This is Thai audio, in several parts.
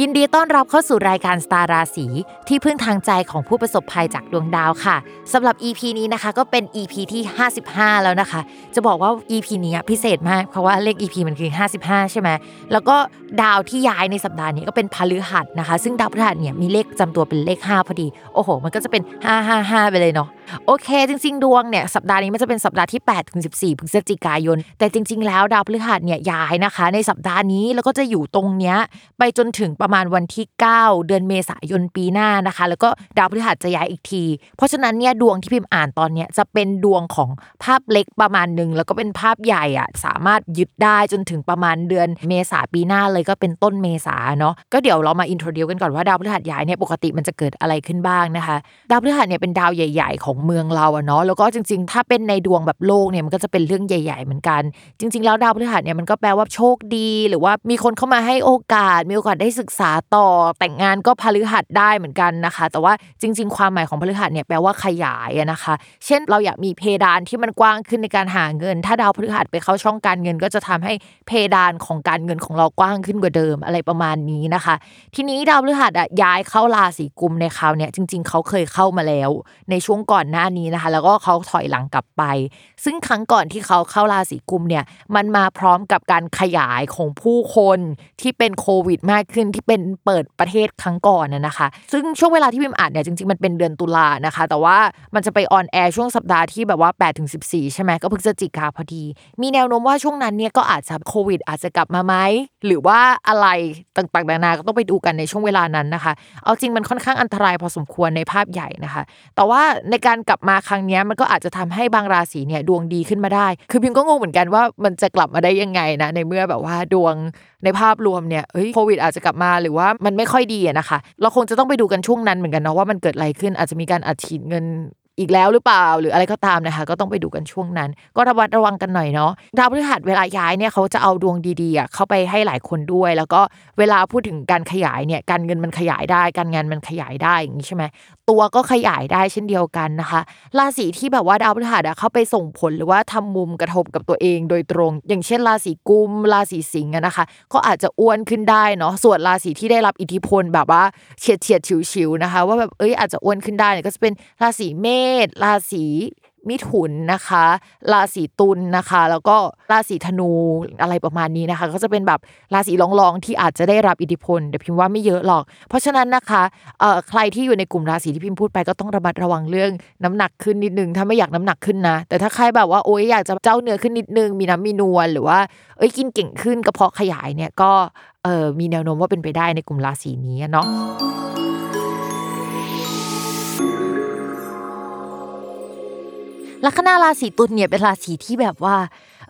ยินดีต้อนรับเข้าสู่รายการสตาร์ราศีที่พึ่งทางใจของผู้ประสบภัยจากดวงดาวค่ะสำหรับ EP นี้นะคะก็เป็น EP ที่ 55 แล้วนะคะ จะบอกว่า EP นี้พิเศษมากเพราะว่าเลข EP มันคือ 55 ใช่ไหมแล้วก็ดาวที่ย้ายในสัปดาห์นี้ก็เป็นพฤหัสนะคะ ซึ่งดาวพฤหัสเนี่ยมีเลขจำตัวเป็นเลข 5 พอดี โอ้โห มันก็จะเป็น 555 ไปเลยเนาะโอเค จริง ๆ ดวงเนี่ยสัปดาห์นี้มันจะเป็นสัปดาห์ที่8ถึง14พฤศจิกายน แต่จริง ๆ แล้วดาวพฤหัสเนี่ยย้ายนะคะ ในสัปดาห์นี้แล้วก็จะอยู่ตรงเนี้ยไปจนถึงประมาณวันที่ 9 เดือนเมษายนปีหน้านะคะ แล้วก็ดาวพฤหัสจะย้ายอีกที เพราะฉะนั้นเนี่ยดวงที่พิมพ์อ่านตอนเนี้ยจะเป็นดวงของภาพเล็กประมาณหนึ่งแล้วก็เป็นภาพใหญ่อะสามารถยึดได้จนถึงประมาณเดือนเมษาปีหน้าเลยก็เป็นต้นเมษาเนาะก็เดี๋ยวเรามาอินโทรดิวกันก่อนว่าดาวพฤหัสย้ายเนี่ยปกติมันจะเกิดอะไรขึ้นบ้างนะคะดาวพฤหัสเนี่ยเป็นดาวใหญ่ ๆ ของเมืองเราอะเนาะแล้วก็จริง ๆ ถ้าเป็นในดวงแบบโลกเนี่ยมันก็จะเป็นเรื่องใหญ่ ๆ เหมือนกัน จริง ๆ แล้วดาวพฤหัสเนี่ยมันก็แปลว่าโชคดี หรือว่ามีคนเข้ามาให้โอกาสมีโอกาสได้ศึกษาต่อแต่งงานก็พฤหัสได้เหมือนกันนะคะ แต่ว่าจริง ๆ ความหมายของพฤหัสเนี่ยแปลว่าขยายนะคะ เช่นเราอยากมีเพดานที่มันกว้างขึ้นในการหาเงิน ถ้าดาวพฤหัสไปเข้าช่องการเงิน ก็จะทำให้เพดานของการเงินของเรากว้างขึ้นกว่าเดิมอะไรประมาณนี้นะคะ ทีนี้ดาวพฤหัสย้ายเข้าราศีกุมในคราวเนี่ยจริง ๆ เขาเคยเข้ามาแล้ว ในช่วงก่อนหน้านี้นะคะ แล้วก็เขาถอยหลังกลับไป ซึ่งครั้งก่อนที่เขาเข้าราศีกุมเนี่ยมันมาพร้อมกับการขยายของผู้คนที่เป็นโควิดมากขึ้นที่เป็นเปิดประเทศครั้งก่อนนะคะ ซึ่งช่วงเวลาที่พิมอ่านเนี่ยจริงๆมันเป็นเดือนตุลานะคะ แต่ว่ามันจะไปออนแอร์ช่วงสัปดาห์ที่แบบว่า8ถึง14ใช่ไหมก็พฤศจิกาพอดี มีแนวโน้มว่าช่วงนั้นเนี่ยก็อาจจะโควิด อาจจะกลับมาไหมหรือว่าอะไรต่างๆนานาก็ต้องไปดูกันในช่วงเวลานั้นนะคะ เอาจริงมันค่อนข้างอันตรายพอสมควรในภาพใหญ่นะคะ แต่ว่าในการกลับมาครั้งนี้มันก็อาจจะทำให้บางราศีเนี่ยดวงดีขึ้นมาได้ คือพิมก็งงเหมือนกันว่ามันจะกลับมาได้ยังไงนะในเมื่อแบบว่าดวงในภาพรวมเนี่ยเฮ้ยโควิดอาจจะกลับมาหรือว่ามันไม่ค่อยดีนะคะ เราคงจะต้องไปดูกันช่วงนั้นเหมือนกันเนาะว่ามันเกิดอะไรขึ้นอาจจะมีการอัดฉีดเงินอีกแล้วหรือเปล่าหรืออะไรก็ตามนะคะ ก็ต้องไปดูกันช่วงนั้น ก็ระวัดระวังกันหน่อยเนาะดาวพฤหัสเวลาย้ายเนี่ยเขาจะเอาดวงดีๆอะเข้าไปให้หลายคนด้วย แล้วก็เวลาพูดถึงการขยายเนี่ยการเงินมันขยายได้ การงานมันขยายได้อย่างนี้ใช่ไหมตัวก็ขยายได้เช่นเดียวกันนะคะ ราศีที่แบบว่าดาวพฤหัสเข้าไปส่งผลหรือว่าทำมุมกระทบกับตัวเองโดยตรง อย่างเช่น ราศีกุม ราศีสิงห์นะคะ ก็อาจจะอ้วนขึ้นได้เนาะส่วนราศีที่ได้รับอิทธิพลแบบว่าเฉียดเฉียดฉิวๆนะคะ ว่าแบบเอ้ยอาจจะอ้วนขึ้นได้เนี่ยก็จะเป็นราศีเมษราศี มิถุนนะคะ ราศีตุลนะคะ แล้วก็ราศีธนูอะไรประมาณนี้นะคะ ก็จะเป็นแบบราศีรองๆที่อาจจะได้รับอิทธิพลแต่พิมพ์ว่าไม่เยอะหรอก เพราะฉะนั้นนะคะเอ่อใครที่อยู่ในกลุ่มราศีที่พิมพ์พูดไปก็ต้องระมัดระวังเรื่องน้ำหนักขึ้นนิดนึงถ้าไม่อยากน้ำหนักขึ้นนะ แต่ถ้าใครแบบว่าโอ๊ยอยากจะเจ้าเนื้อขึ้นนิดนึง มีน้ำมีนวลหรือว่าเอ้ยกินเก่งขึ้นกระเพาะขยายเนี่ยก็เออมีแนวโน้มว่าเป็นไปได้ในกลุ่มราศีนี้เนาะ ลัคนาราศีตุลเนี่ยเป็นราศีที่แบบว่า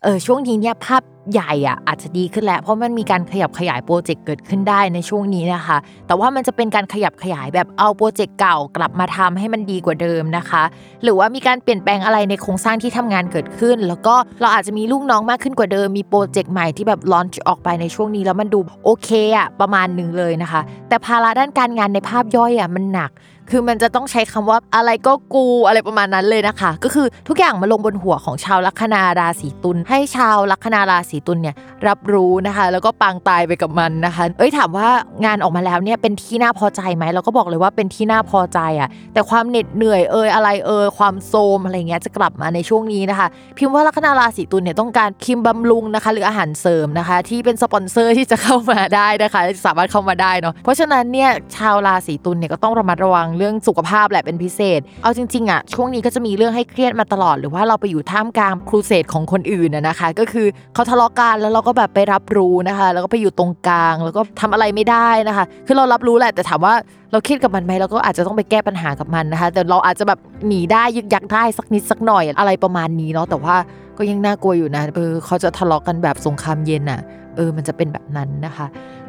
เออช่วงนี้เนี่ยภาพใหญ่อะอาจจะดีขึ้นแล้ว เพราะมันมีการขยับขยายโปรเจกต์เกิดขึ้นได้ในช่วงนี้นะคะ แต่ว่ามันจะเป็นการขยับขยายแบบเอาโปรเจกต์เก่ากลับมาทำให้มันดีกว่าเดิมนะคะ หรือว่ามีการเปลี่ยนแปลงอะไรในโครงสร้างที่ทำงานเกิดขึ้น แล้วก็เราอาจจะมีลูกน้องมากขึ้นกว่าเดิมมีโปรเจกต์ใหม่ที่แบบลอนช์ออกไปในช่วงนี้แล้วมันดูโอเคอะประมาณหนึ่งเลยนะคะ แต่ภาระด้านการงานในภาพย่อยอะมันหนัก คือมันจะต้องใช้คำว่าอะไรก็กูอะไรประมาณนั้นเลยนะคะ ก็คือทุกอย่างมาลงบนหัวของชาวลัคนาราศีตุลให้ชาวลัคนาราศีตุลเนี่ยรับรู้นะคะ แล้วก็ปางตายไปกับมันนะคะ เอ้ยถามว่างานออกมาแล้วเนี่ยเป็นที่น่าพอใจไหมเราก็บอกเลยว่าเป็นที่น่าพอใจอะแต่ความเหน็ดเหนื่อยเอ่ยอะไรเอ่ยความโทรมอะไรเงี้ยจะกลับมาในช่วงนี้นะคะ พิมพ์ว่าลัคนาราศีตุลเนี่ยต้องการครีมบำรุงนะคะ หรืออาหารเสริมนะคะ ที่เป็นสปอนเซอร์ที่จะเข้ามาได้นะคะ สามารถเข้ามาได้เนาะเพราะฉะนั้นเนี่ยชาวราศีตุลเนี่ยก็ต้องระมัดระวังเรื่องสุขภาพแหละเป็นพิเศษ เอาจริงๆอะช่วงนี้ก็จะมีเรื่องให้เครียดมาตลอด หรือว่าเราไปอยู่ท่ามกลางครูเสดของคนอื่นนะนะคะ ก็คือเขาทะเลาะกันแล้วเราก็แบบไปรับรู้นะคะ แล้วก็ไปอยู่ตรงกลาง แล้วก็ทำอะไรไม่ได้นะคะ คือเรารับรู้แหละแต่ถามว่าเราคิดกับมันไหมเราก็อาจจะต้องไปแก้ปัญหากับมันนะคะ แต่เราอาจจะแบบหนีได้ยึกยักได้สักนิดสักหน่อยอะไรประมาณนี้เนาะแต่ว่าก็ยังน่ากลัวอยู่นะเออเขาจะทะเลาะกันแบบสงครามเย็นอะเออมันจะเป็นแบบนั้นนะคะ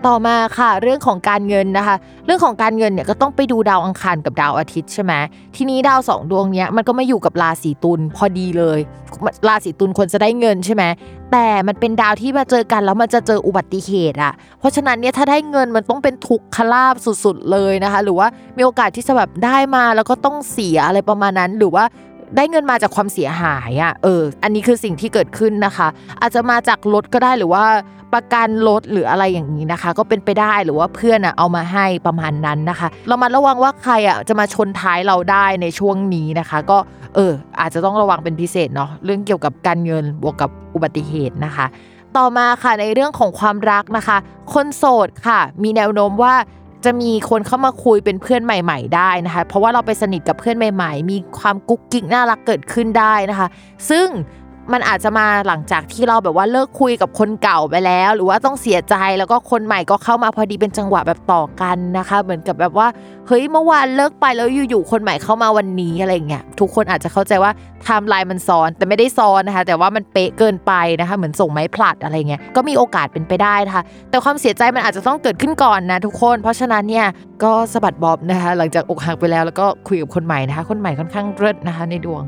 ต่อมาค่ะเรื่องของการเงินนะคะ เรื่องของการเงินเนี่ยก็ต้องไปดูดาวอังคารกับดาวอาทิตย์ใช่ไหมทีนี้ดาวสองดวงเนี้ยมันก็มาอยู่กับราศีตุลพอดีเลย ราศีตุลควรจะได้เงินใช่ไหมแต่มันเป็นดาวที่มาเจอกันแล้วมันจะเจออุบัติเหตุอะเพราะฉะนั้นเนี่ยถ้าได้เงินมันต้องเป็นทุกขลาบสุดๆเลยนะคะ หรือว่ามีโอกาสที่จะแบบได้มาแล้วก็ต้องเสียอะไรประมาณนั้นหรือว่า ได้เงินมาจากความเสียหายอะเออ อันนี้คือสิ่งที่เกิดขึ้นนะคะ อาจจะมาจากรถก็ได้หรือว่าประกันรถหรืออะไรอย่างนี้นะคะ ก็เป็นไปได้หรือว่าเพื่อนอะเอามาให้ประมาณนั้นนะคะ เรามาระวังว่าใครอะจะมาชนท้ายเราได้ในช่วงนี้นะคะ ก็เออ อาจจะต้องระวังเป็นพิเศษเนาะเรื่องเกี่ยวกับการเงินบวกกับอุบัติเหตุนะคะ ต่อมาค่ะในเรื่องของความรักนะคะ คนโสดค่ะ มีแนวโน้มว่า จะมีคนเข้ามาคุยเป็นเพื่อนใหม่ ๆ ได้นะคะ เพราะว่าเราไปสนิทกับเพื่อนใหม่ ๆ มีความกุ๊กกิ๊กน่ารักเกิดขึ้นได้นะคะ ซึ่ง มันอาจจะมาหลังจากที่เราแบบว่าเลิกคุยกับคนเก่าไปแล้ว หรือว่าต้องเสียใจแล้วก็คนใหม่ก็เข้ามาพอดีเป็นจังหวะแบบต่อกันนะคะ เหมือนกับแบบว่าเฮ้ยเมื่อวานเลิกไปแล้วอยู่ๆคนใหม่เข้ามาวันนี้อะไรเงี้ยทุกคนอาจจะเข้าใจว่าไทม์ไลน์มันซ้อนแต่ไม่ได้ซ้อนนะคะ แต่ว่ามันเป๊ะเกินไปนะคะ เหมือนส่งไม้ผลัดอะไรเงี้ยก็มีโอกาสเป็นไปได้นะคะแต่ความเสียใจมันอาจจะต้องเกิดขึ้นก่อนนะทุกคน เพราะฉะนั้นเนี่ยก็สะบัดบอบนะคะ หลังจากอกหักไปแล้วแล้วก็คุยกับคนใหม่นะคะ คนใหม่ค่อนข้างเลิศนะคะในดวง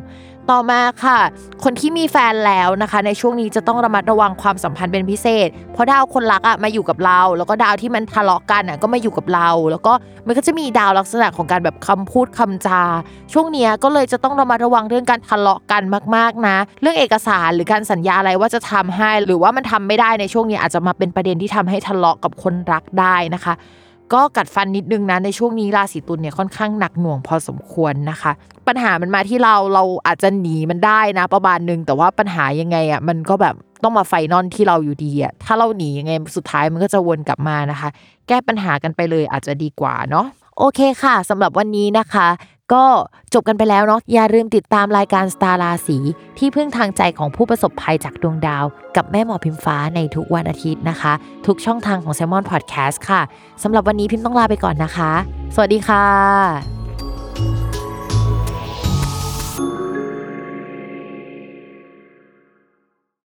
ต่อมาค่ะ คนที่มีแฟนแล้วนะคะ ในช่วงนี้จะต้องระมัดระวังความสัมพันธ์เป็นพิเศษ เพราะดาวคนรักอะมาอยู่กับเรา แล้วก็ดาวที่มันทะเลาะกันอะก็มาอยู่กับเรา แล้วก็มันก็จะมีดาวลักษณะของการแบบคำพูดคำจา ช่วงนี้ก็เลยจะต้องระมัดระวังเรื่องการทะเลาะกันมากๆนะ เรื่องเอกสารหรือการสัญญาอะไรว่าจะทำให้ หรือว่ามันทำไม่ได้ในช่วงนี้อาจจะมาเป็นประเด็นที่ทำให้ทะเลาะกับคนรักได้นะคะ ก็กัดฟันนิดนึงนะในช่วงนี้ราศีตุลเนี่ยค่อนข้างหนักหน่วงพอสมควรนะคะ ปัญหามันมาที่เราเราอาจจะหนีมันได้นะประมาณนึงแต่ว่าปัญหายังไงอะมันก็แบบต้องมาไฟนอนที่เราอยู่ดีอะถ้าเราหนียังไงสุดท้ายมันก็จะวนกลับมานะคะ แก้ปัญหากันไปเลยอาจจะดีกว่าเนาะโอเคค่ะสำหรับวันนี้นะคะ ก็จบกันไปแล้วเนาะอย่าลืมติดตามรายการสตาร์ราศีที่พึ่งทางใจของผู้ประสบภัยจากดวงดาว กับแม่หมอพิมฟ้าในทุกวันอาทิตย์นะคะ ทุกช่องทางของ s ซ l m o n Podcast ค่ะสำหรับวันนี้พิมต้องลาไปก่อนนะคะ สวัสดีค่ะ